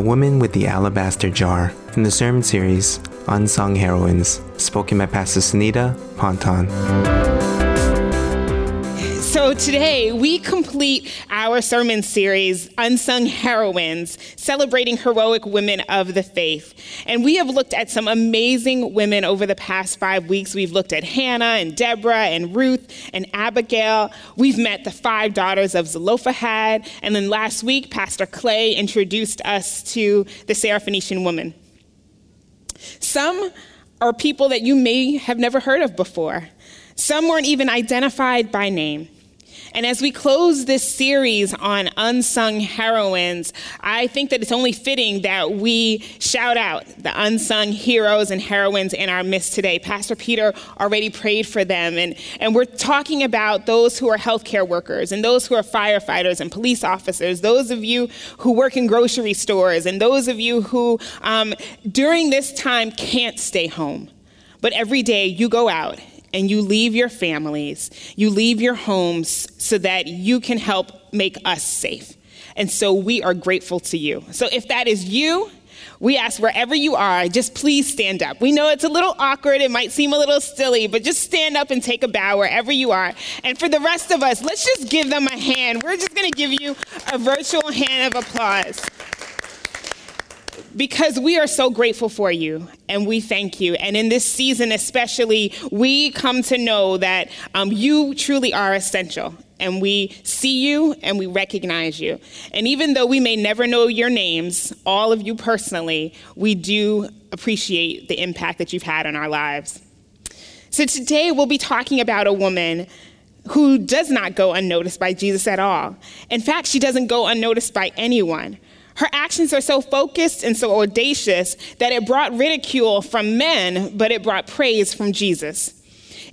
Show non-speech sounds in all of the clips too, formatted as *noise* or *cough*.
The Woman with the Alabaster Jar from the sermon series Unsung Heroines, spoken by Pastor Sanetta Ponton. So today we complete our sermon series, Unsung Heroines, celebrating heroic women of the faith. And we have looked at some amazing women over the past five weeks. We've looked at Hannah and Deborah and Ruth and Abigail. We've met the five daughters of Zelophehad. And then last week, Pastor Clay introduced us to the Syrophoenician woman. Some are people that you may have never heard of before. Some weren't even identified by name. And as we close this series on unsung heroines, I think that it's only fitting that we shout out the unsung heroes and heroines in our midst today. Pastor Peter already prayed for them, and, and we're talking about those who are healthcare workers, and those who are firefighters and police officers, those of you who work in grocery stores, and those of you who um, during this time can't stay home. But every day you go out and you leave your families, you leave your homes so that you can help make us safe. And so we are grateful to you. So if that is you, we ask wherever you are, just please stand up. We know it's a little awkward, it might seem a little silly, but just stand up and take a bow wherever you are. And for the rest of us, let's just give them a hand. We're just gonna give you a virtual hand of applause because we are so grateful for you and we thank you. And in this season, especially, we come to know that um, you truly are essential. And we see you and we recognize you. And even though we may never know your names, all of you personally, we do appreciate the impact that you've had on our lives. So today we'll be talking about a woman who does not go unnoticed by Jesus at all. In fact, she doesn't go unnoticed by anyone. Her actions are so focused and so audacious that it brought ridicule from men, but it brought praise from Jesus.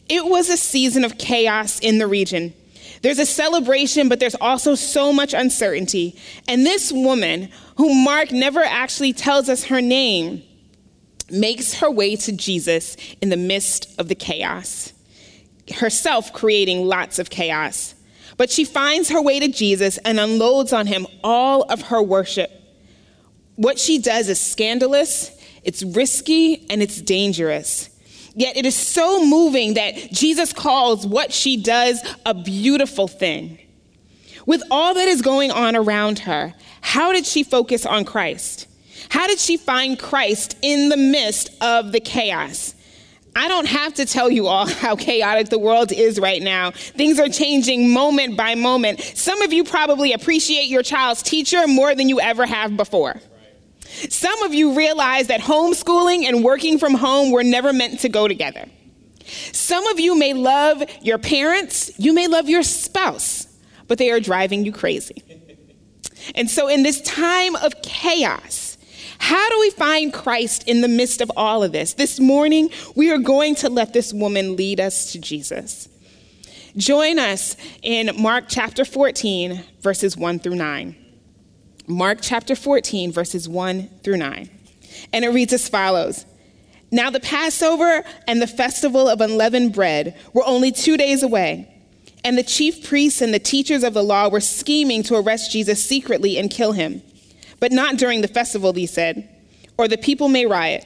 It was a season of chaos in the region. There's a celebration, but there's also so much uncertainty. And this woman, who Mark never actually tells us her name, makes her way to Jesus in the midst of the chaos, herself creating lots of chaos. But she finds her way to Jesus and unloads on him all of her worship. What she does is scandalous, it's risky, and it's dangerous. Yet it is so moving that Jesus calls what she does a beautiful thing. With all that is going on around her, how did she focus on Christ? How did she find Christ in the midst of the chaos? I don't have to tell you all *laughs* how chaotic the world is right now. Things are changing moment by moment. Some of you probably appreciate your child's teacher more than you ever have before. Some of you realize that homeschooling and working from home were never meant to go together. Some of you may love your parents, you may love your spouse, but they are driving you crazy. And so, in this time of chaos, how do we find Christ in the midst of all of this? This morning, we are going to let this woman lead us to Jesus. Join us in Mark chapter 14, verses 1 through 9. Mark chapter 14, verses 1 through 9. And it reads as follows Now the Passover and the festival of unleavened bread were only two days away. And the chief priests and the teachers of the law were scheming to arrest Jesus secretly and kill him. But not during the festival, he said, or the people may riot.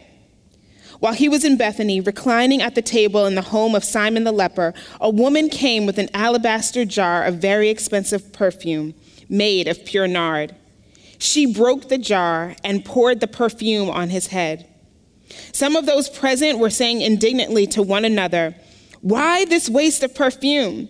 While he was in Bethany, reclining at the table in the home of Simon the leper, a woman came with an alabaster jar of very expensive perfume made of pure nard. She broke the jar and poured the perfume on his head. Some of those present were saying indignantly to one another, Why this waste of perfume?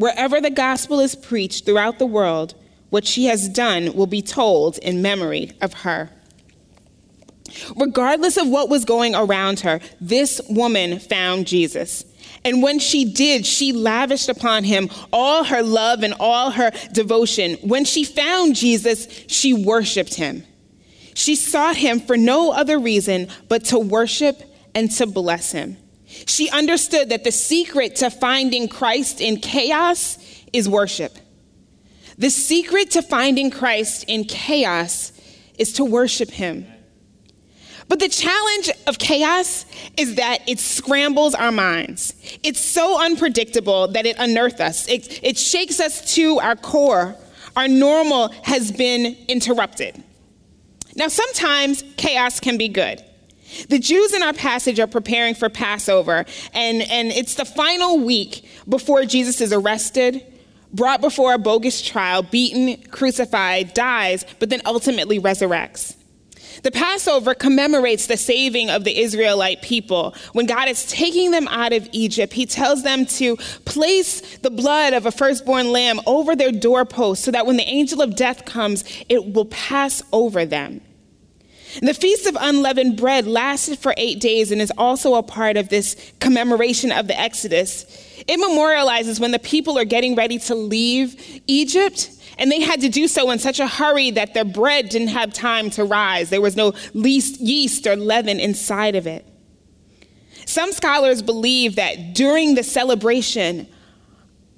wherever the gospel is preached throughout the world, what she has done will be told in memory of her. Regardless of what was going around her, this woman found Jesus. And when she did, she lavished upon him all her love and all her devotion. When she found Jesus, she worshiped him. She sought him for no other reason but to worship and to bless him. She understood that the secret to finding Christ in chaos is worship. The secret to finding Christ in chaos is to worship him. But the challenge of chaos is that it scrambles our minds. It's so unpredictable that it unearths us, it, it shakes us to our core. Our normal has been interrupted. Now, sometimes chaos can be good. The Jews in our passage are preparing for Passover, and, and it's the final week before Jesus is arrested, brought before a bogus trial, beaten, crucified, dies, but then ultimately resurrects. The Passover commemorates the saving of the Israelite people. When God is taking them out of Egypt, He tells them to place the blood of a firstborn lamb over their doorpost so that when the angel of death comes, it will pass over them. The Feast of Unleavened Bread lasted for eight days and is also a part of this commemoration of the Exodus. It memorializes when the people are getting ready to leave Egypt and they had to do so in such a hurry that their bread didn't have time to rise. There was no yeast or leaven inside of it. Some scholars believe that during the celebration,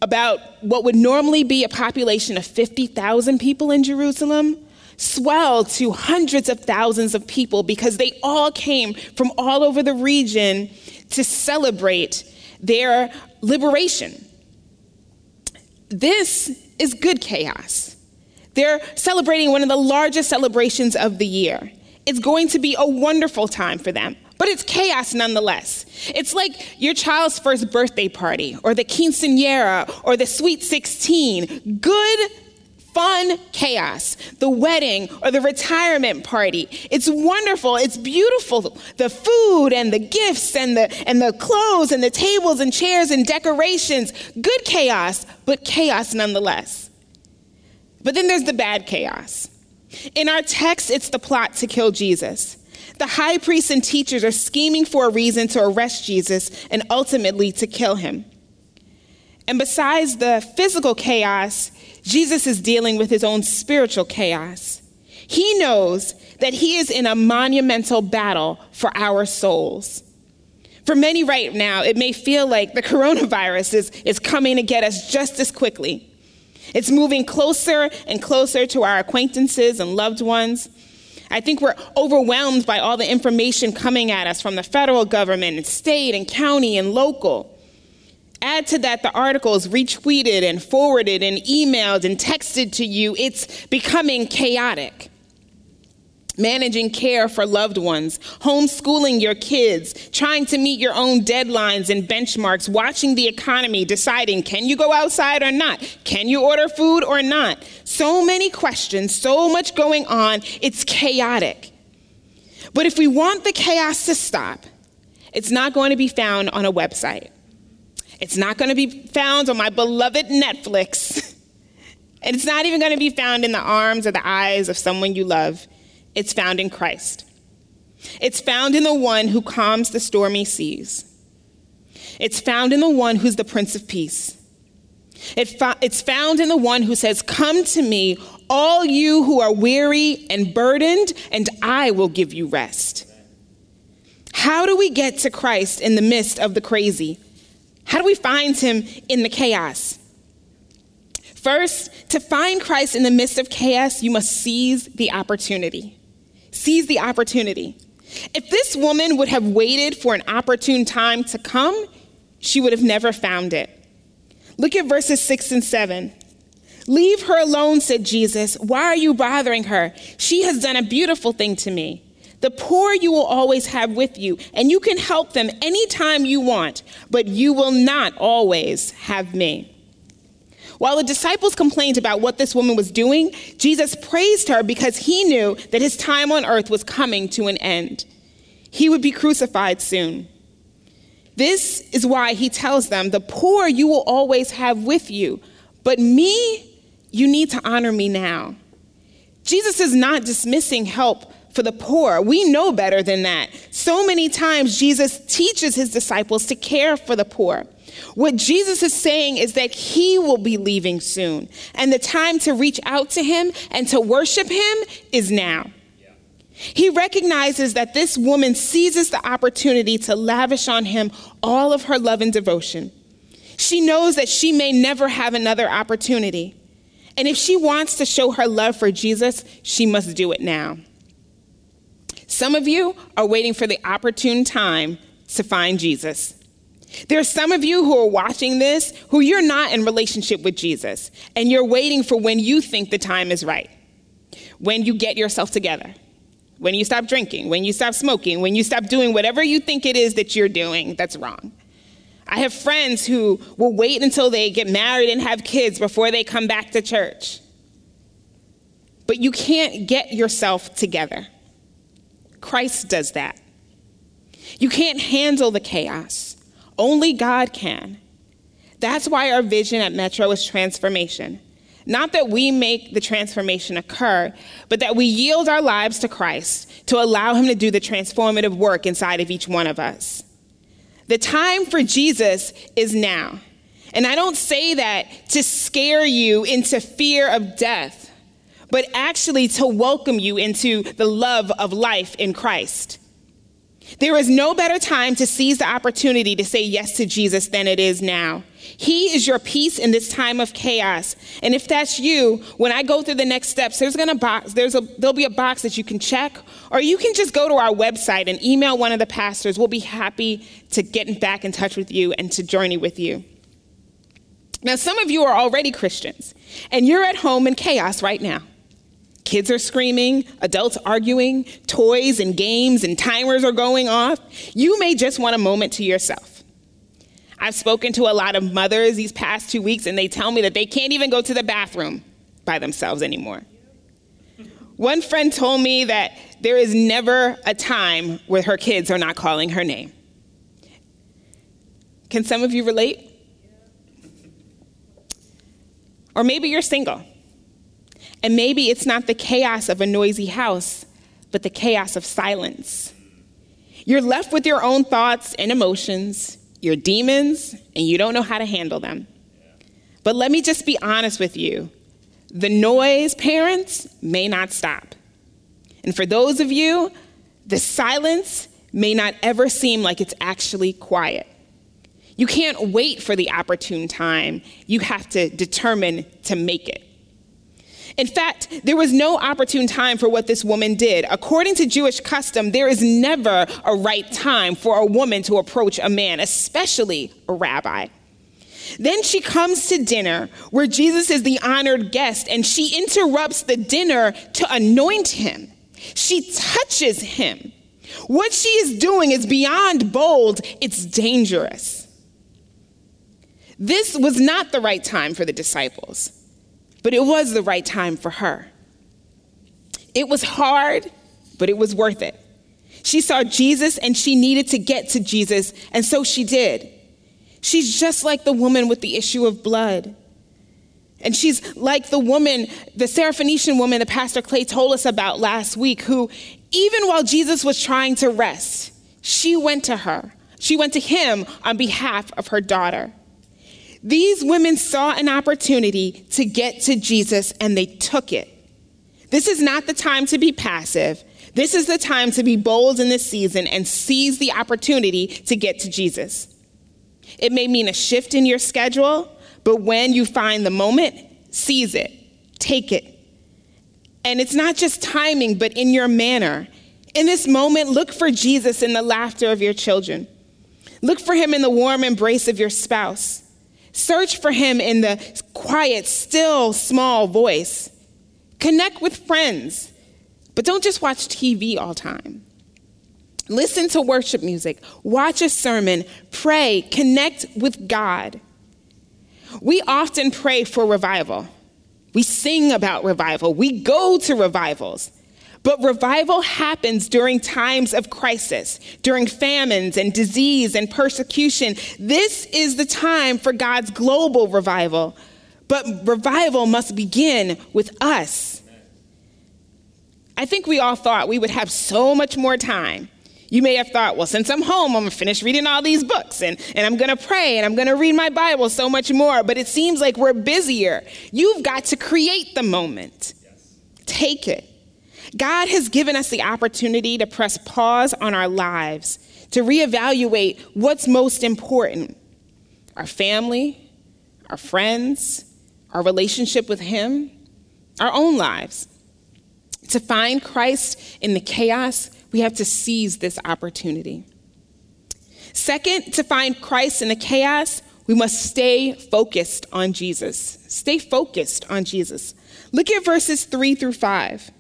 about what would normally be a population of 50,000 people in Jerusalem swelled to hundreds of thousands of people because they all came from all over the region to celebrate their liberation. This is good chaos. They're celebrating one of the largest celebrations of the year. It's going to be a wonderful time for them, but it's chaos nonetheless. It's like your child's first birthday party, or the quinceanera, or the sweet 16. Good fun chaos, the wedding or the retirement party. It's wonderful, it's beautiful. The food and the gifts and the and the clothes and the tables and chairs and decorations. Good chaos, but chaos nonetheless. But then there's the bad chaos. In our text, it's the plot to kill Jesus. The high priests and teachers are scheming for a reason to arrest Jesus and ultimately to kill him. And besides the physical chaos, Jesus is dealing with his own spiritual chaos. He knows that he is in a monumental battle for our souls. For many right now, it may feel like the *laughs* coronavirus is, is coming to get us just as quickly. It's moving closer and closer to our acquaintances and loved ones. I think we're overwhelmed by all the information coming at us from the federal government and state and county and local. Add to that the articles retweeted and forwarded and emailed and texted to you. It's becoming chaotic. Managing care for loved ones, homeschooling your kids, trying to meet your own deadlines and benchmarks, watching the economy, deciding can you go outside or not? Can you order food or not? So many questions, so much going on. It's chaotic. But if we want the chaos to stop, it's not going to be found on a website. It's not going to be found on my beloved Netflix. *laughs* and it's not even going to be found in the arms or the eyes of someone you love. It's found in Christ. It's found in the one who calms the stormy seas. It's found in the one who's the Prince of Peace. It fo- it's found in the one who says, Come to me, all you who are weary and burdened, and I will give you rest. How do we get to Christ in the midst of the crazy? How do we find him in the chaos? First, to find Christ in the midst of chaos, you must seize the opportunity. Seize the opportunity. If this woman would have waited for an opportune time to come, she would have never found it. Look at verses 6 and 7. Leave her alone, said Jesus. Why are you bothering her? She has done a beautiful thing to me. The poor you will always have with you, and you can help them anytime you want, but you will not always have me. While the disciples complained about what this woman was doing, Jesus praised her because he knew that his time on earth was coming to an end. He would be crucified soon. This is why he tells them, The poor you will always have with you, but me, you need to honor me now. Jesus is not dismissing help for the poor. We know better than that. So many times, Jesus teaches his disciples to care for the poor. What Jesus is saying is that he will be leaving soon, and the time to reach out to him and to worship him is now. He recognizes that this woman seizes the opportunity to lavish on him all of her love and devotion. She knows that she may never have another opportunity. And if she wants to show her love for Jesus, she must do it now. Some of you are waiting for the opportune time to find Jesus. There are some of you who are watching this who you're not in relationship with Jesus, and you're waiting for when you think the time is right, when you get yourself together, when you stop drinking, when you stop smoking, when you stop doing whatever you think it is that you're doing that's wrong. I have friends who will wait until they get married and have kids before they come back to church. But you can't get yourself together. Christ does that. You can't handle the chaos. Only God can. That's why our vision at Metro is transformation. Not that we make the transformation occur, but that we yield our lives to Christ to allow Him to do the transformative work inside of each one of us. The time for Jesus is now. And I don't say that to scare you into fear of death, but actually to welcome you into the love of life in Christ. There is no better time to seize the opportunity to say yes to Jesus than it is now. He is your peace in this time of chaos. And if that's you, when I go through the next steps, there's gonna box, there's a there'll be a box that you can check, or you can just go to our website and email one of the pastors. We'll be happy to get back in touch with you and to journey with you. Now, some of you are already Christians, and you're at home in chaos right now. Kids are screaming, adults arguing, toys and games and timers are going off. You may just want a moment to yourself. I've spoken to a lot of mothers these past two weeks, and they tell me that they can't even go to the bathroom by themselves anymore. One friend told me that there is never a time where her kids are not calling her name. Can some of you relate? Or maybe you're single and maybe it's not the chaos of a noisy house, but the chaos of silence. You're left with your own thoughts and emotions, your demons, and you don't know how to handle them. But let me just be honest with you the noise, parents, may not stop. And for those of you, the silence may not ever seem like it's actually quiet. You can't wait for the opportune time, you have to determine to make it. In fact, there was no opportune time for what this woman did. According to Jewish custom, there is never a right time for a woman to approach a man, especially a rabbi. Then she comes to dinner where Jesus is the honored guest and she interrupts the dinner to anoint him. She touches him. What she is doing is beyond bold, it's dangerous. This was not the right time for the disciples but it was the right time for her. It was hard, but it was worth it. She saw Jesus and she needed to get to Jesus, and so she did. She's just like the woman with the issue of blood. And she's like the woman, the Syrophoenician woman that Pastor Clay told us about last week, who, even while Jesus was trying to rest, she went to her. She went to him on behalf of her daughter. These women saw an opportunity to get to Jesus and they took it. This is not the time to be passive. This is the time to be bold in this season and seize the opportunity to get to Jesus. It may mean a shift in your schedule, but when you find the moment, seize it, take it. And it's not just timing, but in your manner. In this moment, look for Jesus in the laughter of your children. Look for him in the warm embrace of your spouse. Search for him in the quiet, still, small voice. Connect with friends, but don't just watch TV all time. Listen to worship music, watch a sermon, pray, connect with God. We often pray for revival. We sing about revival. We go to revivals. But revival happens during times of crisis, during famines and disease and persecution. This is the time for God's global revival. But revival must begin with us. I think we all thought we would have so much more time. You may have thought, well, since I'm home, I'm gonna finish reading all these books and, and I'm gonna pray and I'm gonna read my Bible so much more. But it seems like we're busier. You've got to create the moment. Yes. Take it. God has given us the opportunity to press pause on our lives, to reevaluate what's most important our family, our friends, our relationship with Him, our own lives. To find Christ in the chaos, we have to seize this opportunity. Second, to find Christ in the chaos, we must stay focused on Jesus. Stay focused on Jesus. Look at verses 3 through 5.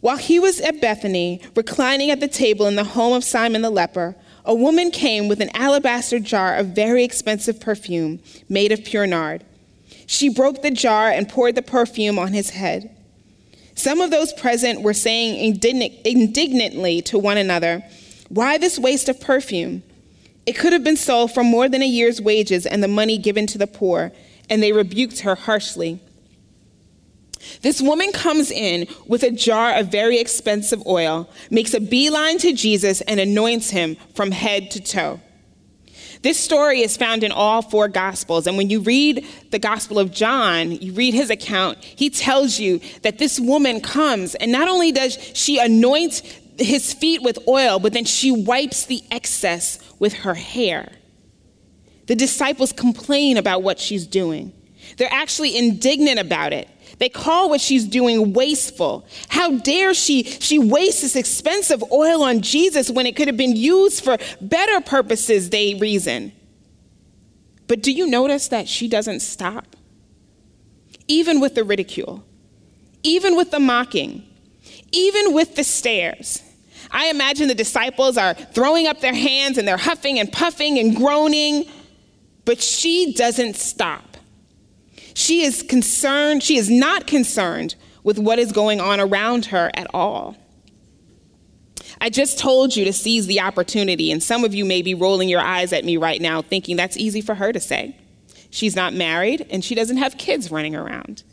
While he was at Bethany, reclining at the table in the home of Simon the leper, a woman came with an alabaster jar of very expensive perfume made of pure nard. She broke the jar and poured the perfume on his head. Some of those present were saying indignantly to one another, Why this waste of perfume? It could have been sold for more than a year's wages and the money given to the poor. And they rebuked her harshly. This woman comes in with a jar of very expensive oil, makes a beeline to Jesus, and anoints him from head to toe. This story is found in all four Gospels. And when you read the Gospel of John, you read his account, he tells you that this woman comes, and not only does she anoint his feet with oil, but then she wipes the excess with her hair. The disciples complain about what she's doing. They're actually indignant about it. They call what she's doing wasteful. How dare she she waste this expensive oil on Jesus when it could have been used for better purposes, they reason. But do you notice that she doesn't stop? Even with the ridicule, even with the mocking, even with the stares. I imagine the disciples are throwing up their hands and they're huffing and puffing and groaning, but she doesn't stop. She is concerned, she is not concerned with what is going on around her at all. I just told you to seize the opportunity, and some of you may be rolling your eyes at me right now, thinking that's easy for her to say. She's not married and she doesn't have kids running around.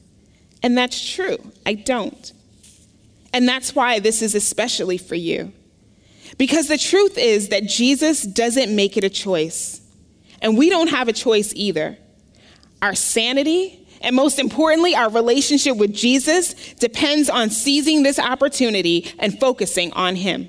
And that's true. I don't. And that's why this is especially for you. Because the truth is that Jesus doesn't make it a choice. And we don't have a choice either. Our sanity, and most importantly, our relationship with Jesus depends on seizing this opportunity and focusing on Him.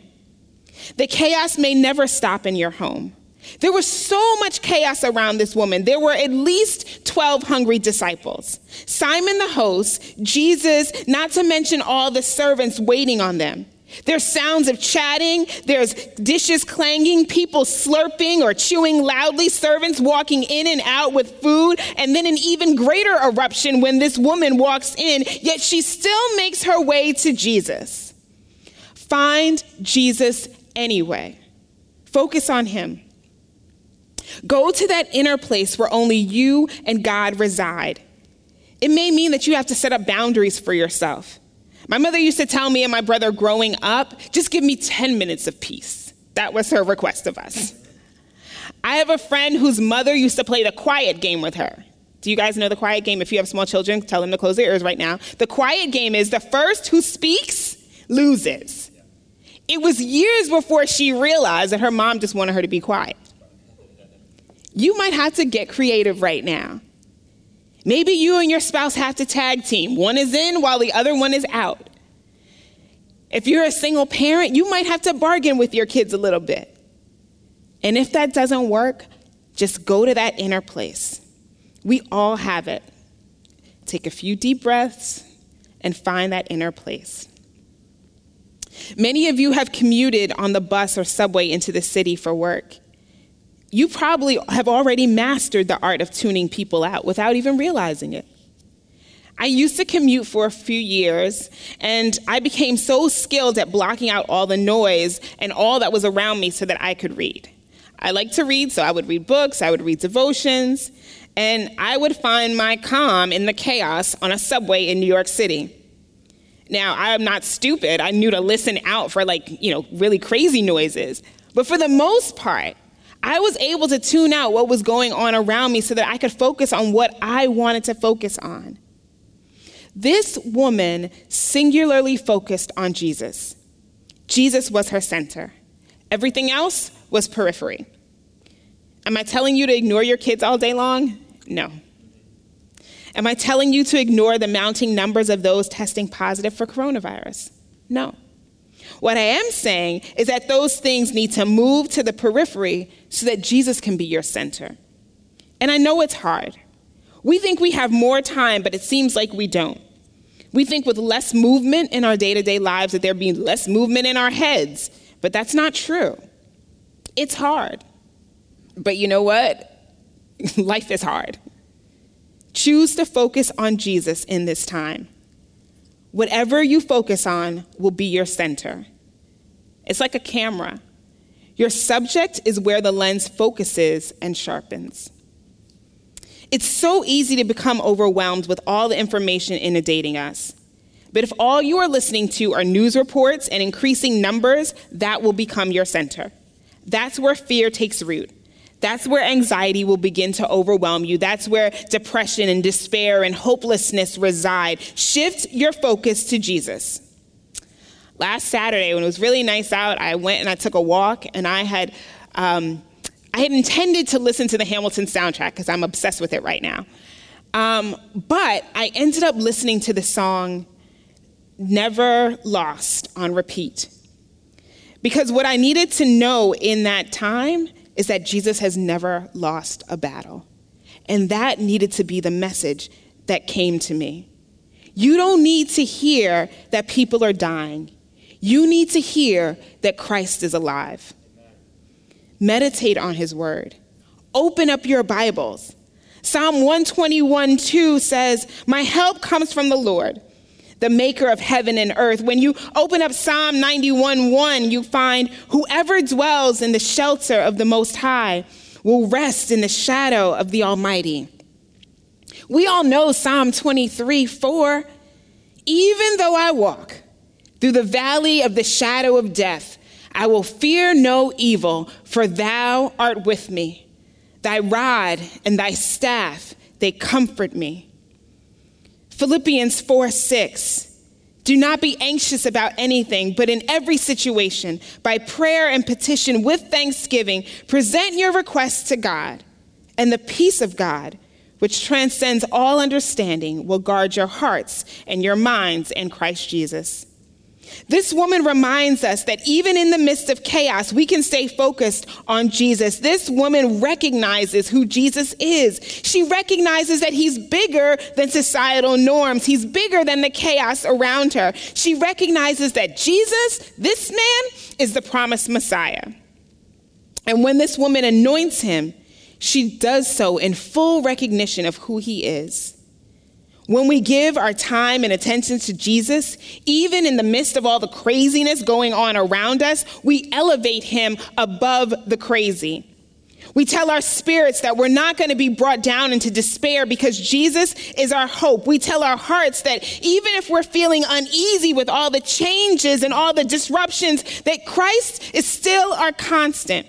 The chaos may never stop in your home. There was so much chaos around this woman. There were at least 12 hungry disciples. Simon the host, Jesus, not to mention all the servants waiting on them. There's sounds of chatting, there's dishes clanging, people slurping or chewing loudly, servants walking in and out with food, and then an even greater eruption when this woman walks in, yet she still makes her way to Jesus. Find Jesus anyway. Focus on him. Go to that inner place where only you and God reside. It may mean that you have to set up boundaries for yourself. My mother used to tell me and my brother growing up, just give me 10 minutes of peace. That was her request of us. I have a friend whose mother used to play the quiet game with her. Do you guys know the quiet game? If you have small children, tell them to close their ears right now. The quiet game is the first who speaks loses. It was years before she realized that her mom just wanted her to be quiet. You might have to get creative right now. Maybe you and your spouse have to tag team. One is in while the other one is out. If you're a single parent, you might have to bargain with your kids a little bit. And if that doesn't work, just go to that inner place. We all have it. Take a few deep breaths and find that inner place. Many of you have commuted on the bus or subway into the city for work you probably have already mastered the art of tuning people out without even realizing it. I used to commute for a few years, and I became so skilled at blocking out all the noise and all that was around me so that I could read. I liked to read, so I would read books, I would read devotions, and I would find my calm in the chaos on a subway in New York City. Now, I'm not stupid. I knew to listen out for like, you know, really crazy noises. But for the most part, I was able to tune out what was going on around me so that I could focus on what I wanted to focus on. This woman singularly focused on Jesus. Jesus was her center. Everything else was periphery. Am I telling you to ignore your kids all day long? No. Am I telling you to ignore the mounting numbers of those testing positive for coronavirus? No. What I am saying is that those things need to move to the periphery so that Jesus can be your center. And I know it's hard. We think we have more time, but it seems like we don't. We think with less movement in our day to day lives that there'd be less movement in our heads, but that's not true. It's hard. But you know what? *laughs* Life is hard. Choose to focus on Jesus in this time. Whatever you focus on will be your center. It's like a camera. Your subject is where the lens focuses and sharpens. It's so easy to become overwhelmed with all the information inundating us. But if all you are listening to are news reports and increasing numbers, that will become your center. That's where fear takes root. That's where anxiety will begin to overwhelm you. That's where depression and despair and hopelessness reside. Shift your focus to Jesus. Last Saturday, when it was really nice out, I went and I took a walk, and I had um, I had intended to listen to the Hamilton soundtrack because I'm obsessed with it right now. Um, but I ended up listening to the song Never Lost on repeat. Because what I needed to know in that time is that Jesus has never lost a battle. And that needed to be the message that came to me. You don't need to hear that people are dying. You need to hear that Christ is alive. Meditate on his word. Open up your Bibles. Psalm 121 2 says, My help comes from the Lord, the maker of heaven and earth. When you open up Psalm 91 1, you find, Whoever dwells in the shelter of the Most High will rest in the shadow of the Almighty. We all know Psalm 23 4. Even though I walk through the valley of the shadow of death, I will fear no evil, for thou art with me. Thy rod and thy staff, they comfort me. Philippians 4 6. Do not be anxious about anything, but in every situation, by prayer and petition with thanksgiving, present your requests to God, and the peace of God, which transcends all understanding, will guard your hearts and your minds in Christ Jesus. This woman reminds us that even in the midst of chaos, we can stay focused on Jesus. This woman recognizes who Jesus is. She recognizes that he's bigger than societal norms, he's bigger than the chaos around her. She recognizes that Jesus, this man, is the promised Messiah. And when this woman anoints him, she does so in full recognition of who he is. When we give our time and attention to Jesus, even in the midst of all the craziness going on around us, we elevate him above the crazy. We tell our spirits that we're not going to be brought down into despair because Jesus is our hope. We tell our hearts that even if we're feeling uneasy with all the changes and all the disruptions, that Christ is still our constant.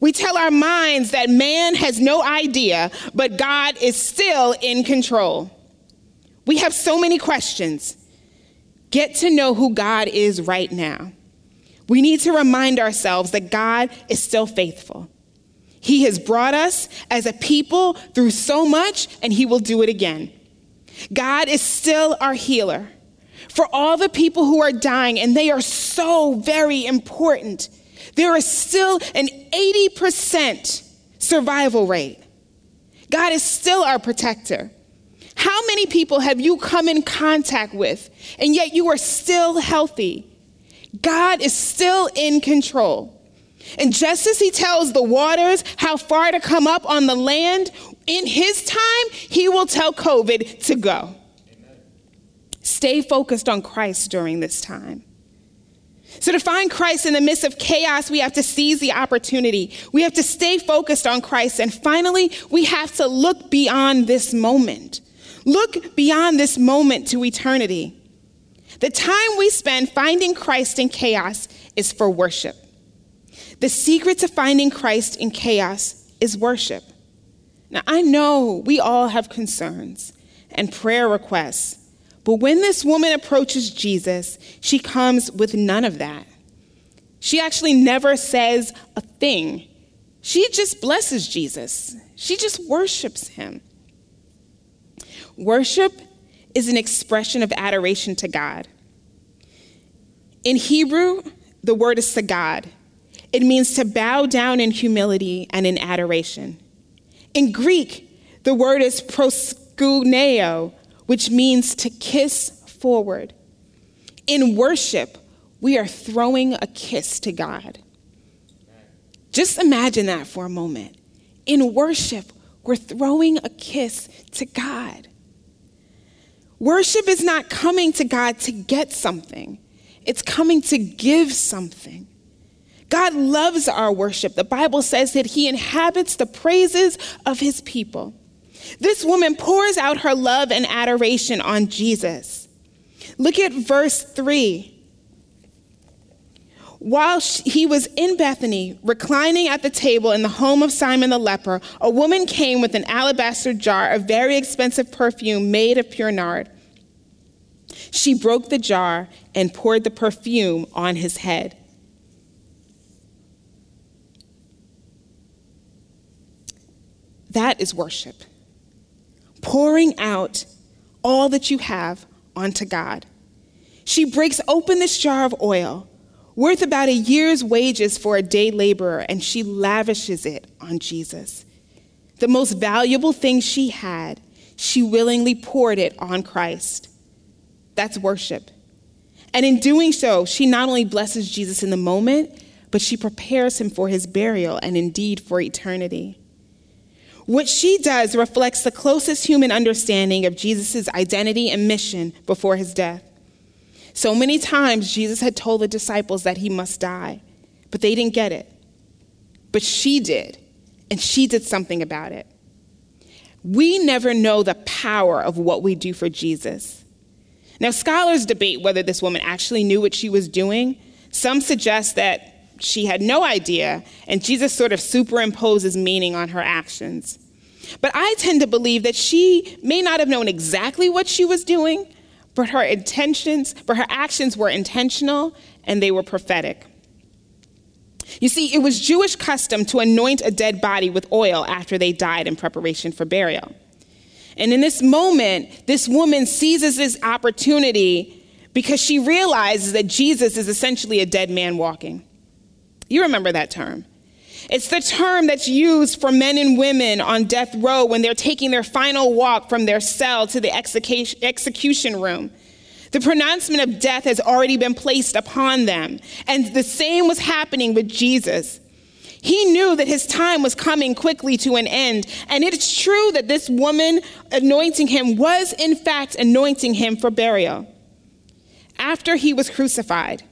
We tell our minds that man has no idea, but God is still in control. We have so many questions. Get to know who God is right now. We need to remind ourselves that God is still faithful. He has brought us as a people through so much, and He will do it again. God is still our healer. For all the people who are dying, and they are so very important, there is still an 80% survival rate. God is still our protector. How many people have you come in contact with and yet you are still healthy? God is still in control. And just as he tells the waters how far to come up on the land, in his time, he will tell COVID to go. Amen. Stay focused on Christ during this time. So, to find Christ in the midst of chaos, we have to seize the opportunity. We have to stay focused on Christ. And finally, we have to look beyond this moment. Look beyond this moment to eternity. The time we spend finding Christ in chaos is for worship. The secret to finding Christ in chaos is worship. Now, I know we all have concerns and prayer requests, but when this woman approaches Jesus, she comes with none of that. She actually never says a thing. She just blesses Jesus, she just worships him. Worship is an expression of adoration to God. In Hebrew, the word is sagad. It means to bow down in humility and in adoration. In Greek, the word is proskuneo, which means to kiss forward. In worship, we are throwing a kiss to God. Just imagine that for a moment. In worship, we're throwing a kiss to God. Worship is not coming to God to get something, it's coming to give something. God loves our worship. The Bible says that He inhabits the praises of His people. This woman pours out her love and adoration on Jesus. Look at verse 3. While he was in Bethany, reclining at the table in the home of Simon the leper, a woman came with an alabaster jar of very expensive perfume made of pure nard. She broke the jar and poured the perfume on his head. That is worship. Pouring out all that you have onto God. She breaks open this jar of oil, worth about a year's wages for a day laborer, and she lavishes it on Jesus. The most valuable thing she had, she willingly poured it on Christ. That's worship. And in doing so, she not only blesses Jesus in the moment, but she prepares him for his burial and indeed for eternity. What she does reflects the closest human understanding of Jesus' identity and mission before his death. So many times, Jesus had told the disciples that he must die, but they didn't get it. But she did, and she did something about it. We never know the power of what we do for Jesus. Now, scholars debate whether this woman actually knew what she was doing. Some suggest that she had no idea, and Jesus sort of superimposes meaning on her actions. But I tend to believe that she may not have known exactly what she was doing, but her intentions, but her actions were intentional and they were prophetic. You see, it was Jewish custom to anoint a dead body with oil after they died in preparation for burial. And in this moment, this woman seizes this opportunity because she realizes that Jesus is essentially a dead man walking. You remember that term. It's the term that's used for men and women on death row when they're taking their final walk from their cell to the execution room. The pronouncement of death has already been placed upon them. And the same was happening with Jesus. He knew that his time was coming quickly to an end. And it is true that this woman anointing him was, in fact, anointing him for burial. After he was crucified,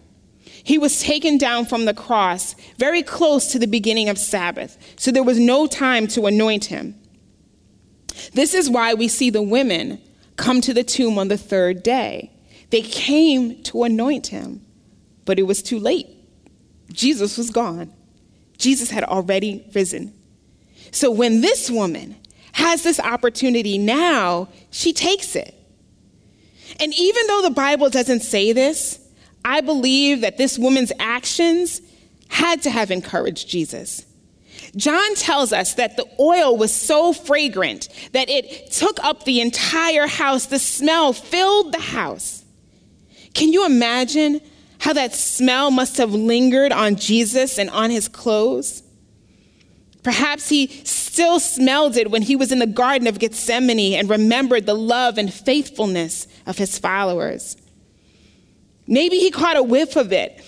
he was taken down from the cross very close to the beginning of Sabbath, so there was no time to anoint him. This is why we see the women come to the tomb on the third day. They came to anoint him, but it was too late. Jesus was gone. Jesus had already risen. So when this woman has this opportunity now, she takes it. And even though the Bible doesn't say this, I believe that this woman's actions had to have encouraged Jesus. John tells us that the oil was so fragrant that it took up the entire house. The smell filled the house. Can you imagine how that smell must have lingered on Jesus and on his clothes? Perhaps he still smelled it when he was in the Garden of Gethsemane and remembered the love and faithfulness of his followers. Maybe he caught a whiff of it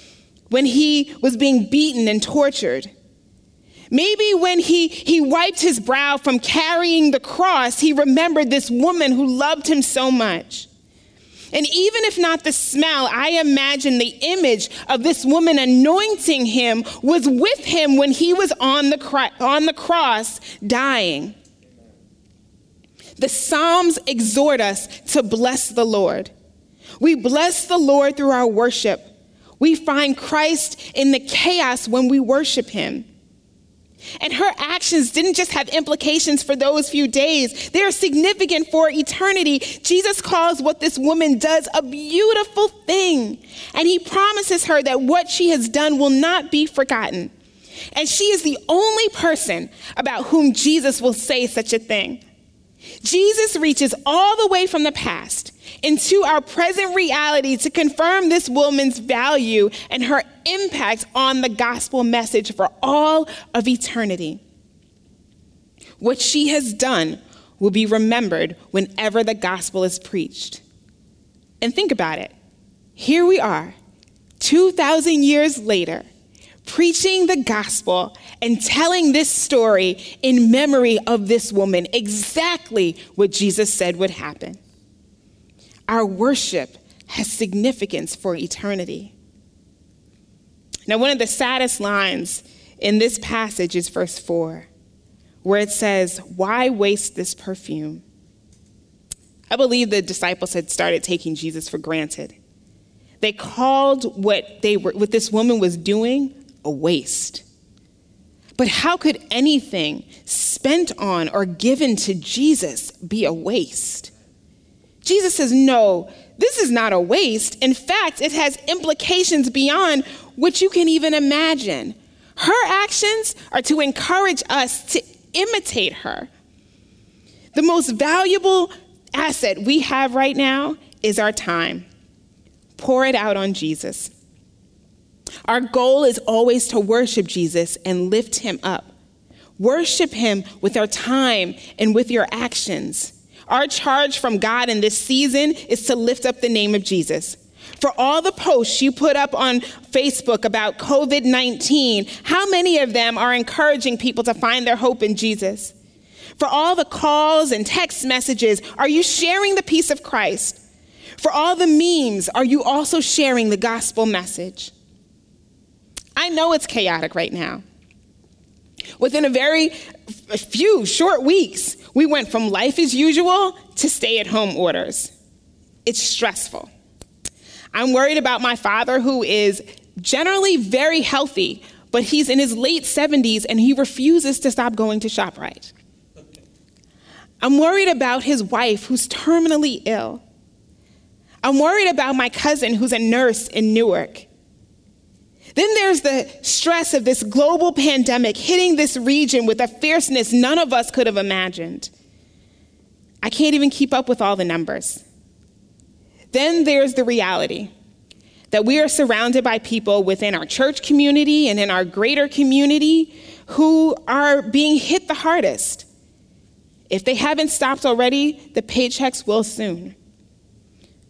when he was being beaten and tortured. Maybe when he, he wiped his brow from carrying the cross, he remembered this woman who loved him so much. And even if not the smell, I imagine the image of this woman anointing him was with him when he was on the, on the cross dying. The Psalms exhort us to bless the Lord. We bless the Lord through our worship. We find Christ in the chaos when we worship him. And her actions didn't just have implications for those few days, they are significant for eternity. Jesus calls what this woman does a beautiful thing. And he promises her that what she has done will not be forgotten. And she is the only person about whom Jesus will say such a thing. Jesus reaches all the way from the past into our present reality to confirm this woman's value and her impact on the gospel message for all of eternity. What she has done will be remembered whenever the gospel is preached. And think about it. Here we are, 2,000 years later, preaching the gospel and telling this story in memory of this woman, exactly what Jesus said would happen. Our worship has significance for eternity. Now, one of the saddest lines in this passage is verse 4, where it says, Why waste this perfume? I believe the disciples had started taking Jesus for granted. They called what, they were, what this woman was doing a waste. But how could anything spent on or given to Jesus be a waste? Jesus says, No, this is not a waste. In fact, it has implications beyond what you can even imagine. Her actions are to encourage us to imitate her. The most valuable asset we have right now is our time. Pour it out on Jesus. Our goal is always to worship Jesus and lift him up. Worship him with our time and with your actions. Our charge from God in this season is to lift up the name of Jesus. For all the posts you put up on Facebook about COVID 19, how many of them are encouraging people to find their hope in Jesus? For all the calls and text messages, are you sharing the peace of Christ? For all the memes, are you also sharing the gospel message? I know it's chaotic right now. Within a very few short weeks, we went from life as usual to stay at home orders. It's stressful. I'm worried about my father, who is generally very healthy, but he's in his late 70s and he refuses to stop going to ShopRite. I'm worried about his wife, who's terminally ill. I'm worried about my cousin, who's a nurse in Newark. Then there's the stress of this global pandemic hitting this region with a fierceness none of us could have imagined. I can't even keep up with all the numbers. Then there's the reality that we are surrounded by people within our church community and in our greater community who are being hit the hardest. If they haven't stopped already, the paychecks will soon.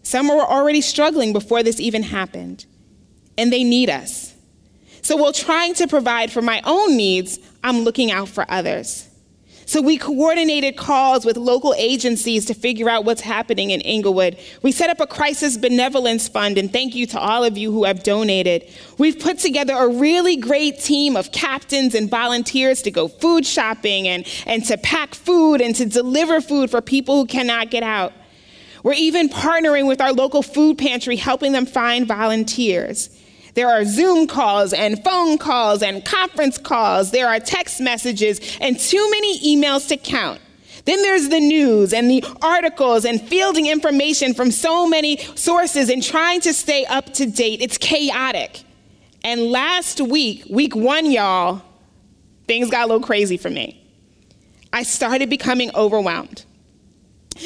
Some were already struggling before this even happened, and they need us. So while trying to provide for my own needs, I'm looking out for others. So we coordinated calls with local agencies to figure out what's happening in Englewood. We set up a crisis benevolence fund, and thank you to all of you who have donated. We've put together a really great team of captains and volunteers to go food shopping and, and to pack food and to deliver food for people who cannot get out. We're even partnering with our local food pantry, helping them find volunteers. There are Zoom calls and phone calls and conference calls. There are text messages and too many emails to count. Then there's the news and the articles and fielding information from so many sources and trying to stay up to date. It's chaotic. And last week, week one, y'all, things got a little crazy for me. I started becoming overwhelmed.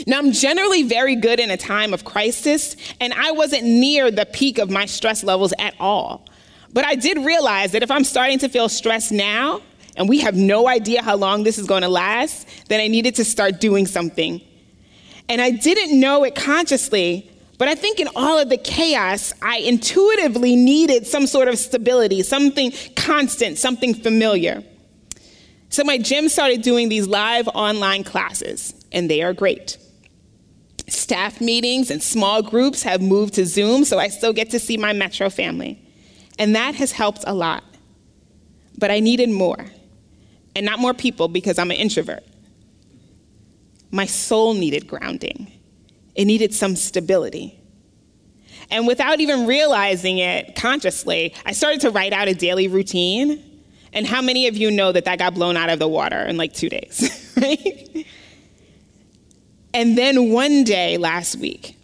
Now, I'm generally very good in a time of crisis, and I wasn't near the peak of my stress levels at all. But I did realize that if I'm starting to feel stressed now, and we have no idea how long this is going to last, then I needed to start doing something. And I didn't know it consciously, but I think in all of the chaos, I intuitively needed some sort of stability, something constant, something familiar. So my gym started doing these live online classes and they are great. Staff meetings and small groups have moved to Zoom, so I still get to see my Metro family. And that has helped a lot. But I needed more. And not more people because I'm an introvert. My soul needed grounding, it needed some stability. And without even realizing it consciously, I started to write out a daily routine. And how many of you know that that got blown out of the water in like two days, *laughs* right? And then one day last week,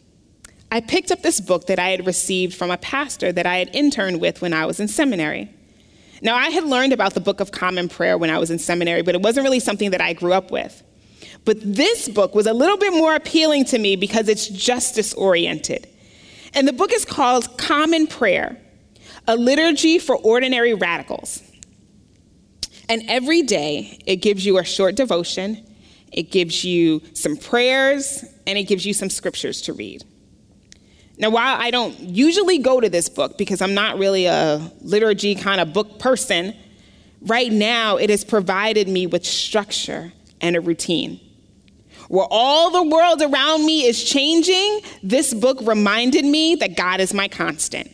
I picked up this book that I had received from a pastor that I had interned with when I was in seminary. Now, I had learned about the Book of Common Prayer when I was in seminary, but it wasn't really something that I grew up with. But this book was a little bit more appealing to me because it's justice oriented. And the book is called Common Prayer A Liturgy for Ordinary Radicals. And every day it gives you a short devotion, it gives you some prayers, and it gives you some scriptures to read. Now, while I don't usually go to this book because I'm not really a liturgy kind of book person, right now it has provided me with structure and a routine. Where all the world around me is changing, this book reminded me that God is my constant.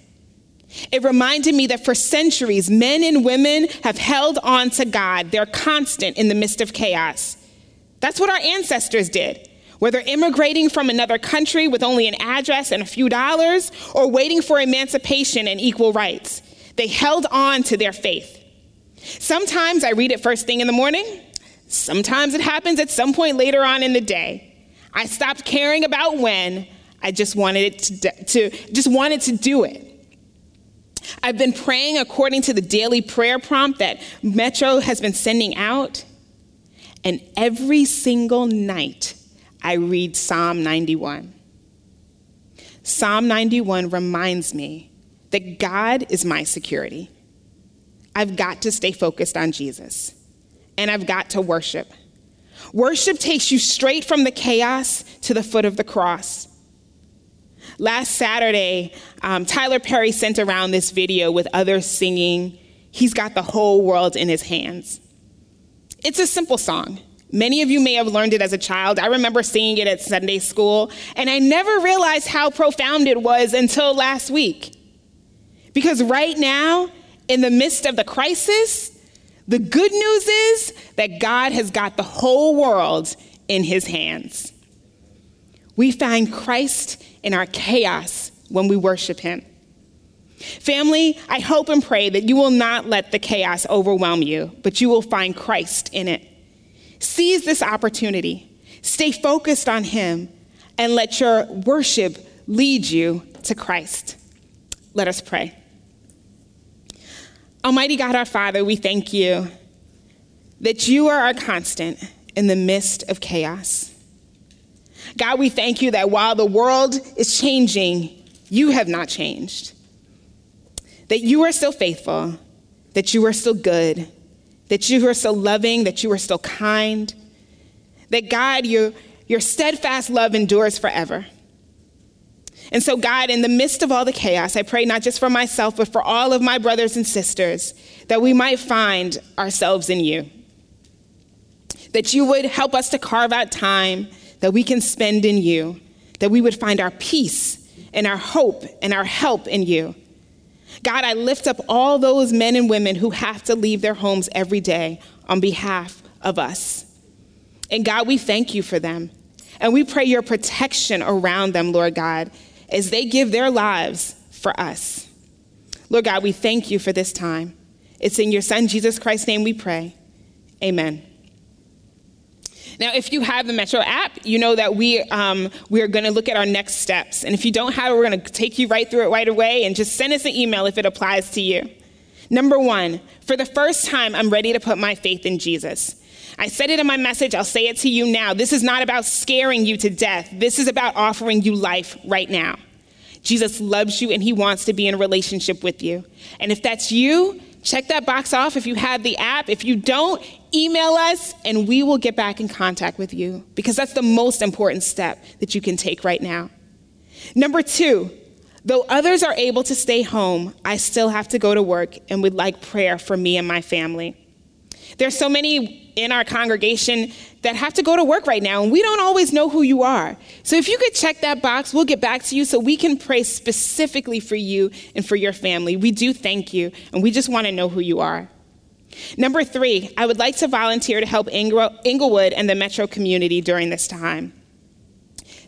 It reminded me that for centuries, men and women have held on to God. They're constant in the midst of chaos. That's what our ancestors did. Whether immigrating from another country with only an address and a few dollars, or waiting for emancipation and equal rights, they held on to their faith. Sometimes I read it first thing in the morning, sometimes it happens at some point later on in the day. I stopped caring about when, I just wanted it to, to just wanted to do it. I've been praying according to the daily prayer prompt that Metro has been sending out. And every single night, I read Psalm 91. Psalm 91 reminds me that God is my security. I've got to stay focused on Jesus, and I've got to worship. Worship takes you straight from the chaos to the foot of the cross. Last Saturday, um, Tyler Perry sent around this video with others singing, He's Got the Whole World in His Hands. It's a simple song. Many of you may have learned it as a child. I remember singing it at Sunday school, and I never realized how profound it was until last week. Because right now, in the midst of the crisis, the good news is that God has got the whole world in his hands. We find Christ in our chaos when we worship him. Family, I hope and pray that you will not let the chaos overwhelm you, but you will find Christ in it. Seize this opportunity. Stay focused on Him and let your worship lead you to Christ. Let us pray. Almighty God, our Father, we thank you that you are our constant in the midst of chaos. God, we thank you that while the world is changing, you have not changed. That you are still faithful, that you are still good, that you are so loving, that you are still kind, that God, your, your steadfast love endures forever. And so, God, in the midst of all the chaos, I pray not just for myself, but for all of my brothers and sisters, that we might find ourselves in you. That you would help us to carve out time that we can spend in you, that we would find our peace and our hope and our help in you. God, I lift up all those men and women who have to leave their homes every day on behalf of us. And God, we thank you for them. And we pray your protection around them, Lord God, as they give their lives for us. Lord God, we thank you for this time. It's in your Son, Jesus Christ's name, we pray. Amen. Now, if you have the Metro app, you know that we, um, we are going to look at our next steps. And if you don't have it, we're going to take you right through it right away and just send us an email if it applies to you. Number one, for the first time, I'm ready to put my faith in Jesus. I said it in my message, I'll say it to you now. This is not about scaring you to death, this is about offering you life right now. Jesus loves you and he wants to be in a relationship with you. And if that's you, check that box off if you have the app. If you don't, email us and we will get back in contact with you because that's the most important step that you can take right now. Number two, though others are able to stay home, I still have to go to work and would like prayer for me and my family. There's so many in our congregation that have to go to work right now, and we don't always know who you are. So if you could check that box, we'll get back to you so we can pray specifically for you and for your family. We do thank you, and we just want to know who you are. Number three, I would like to volunteer to help Englewood and the Metro community during this time.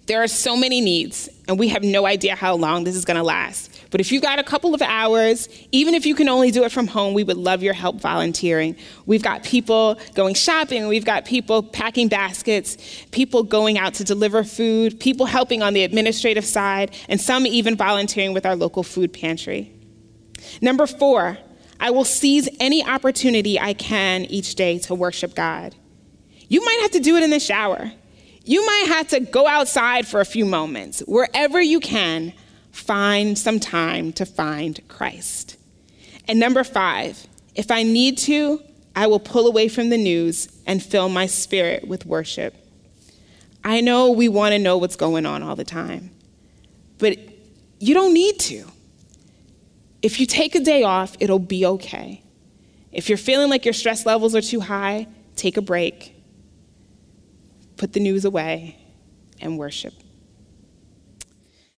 There are so many needs, and we have no idea how long this is going to last. But if you've got a couple of hours, even if you can only do it from home, we would love your help volunteering. We've got people going shopping, we've got people packing baskets, people going out to deliver food, people helping on the administrative side, and some even volunteering with our local food pantry. Number four, I will seize any opportunity I can each day to worship God. You might have to do it in the shower. You might have to go outside for a few moments. Wherever you can, find some time to find Christ. And number five, if I need to, I will pull away from the news and fill my spirit with worship. I know we want to know what's going on all the time, but you don't need to. If you take a day off, it'll be okay. If you're feeling like your stress levels are too high, take a break, put the news away, and worship.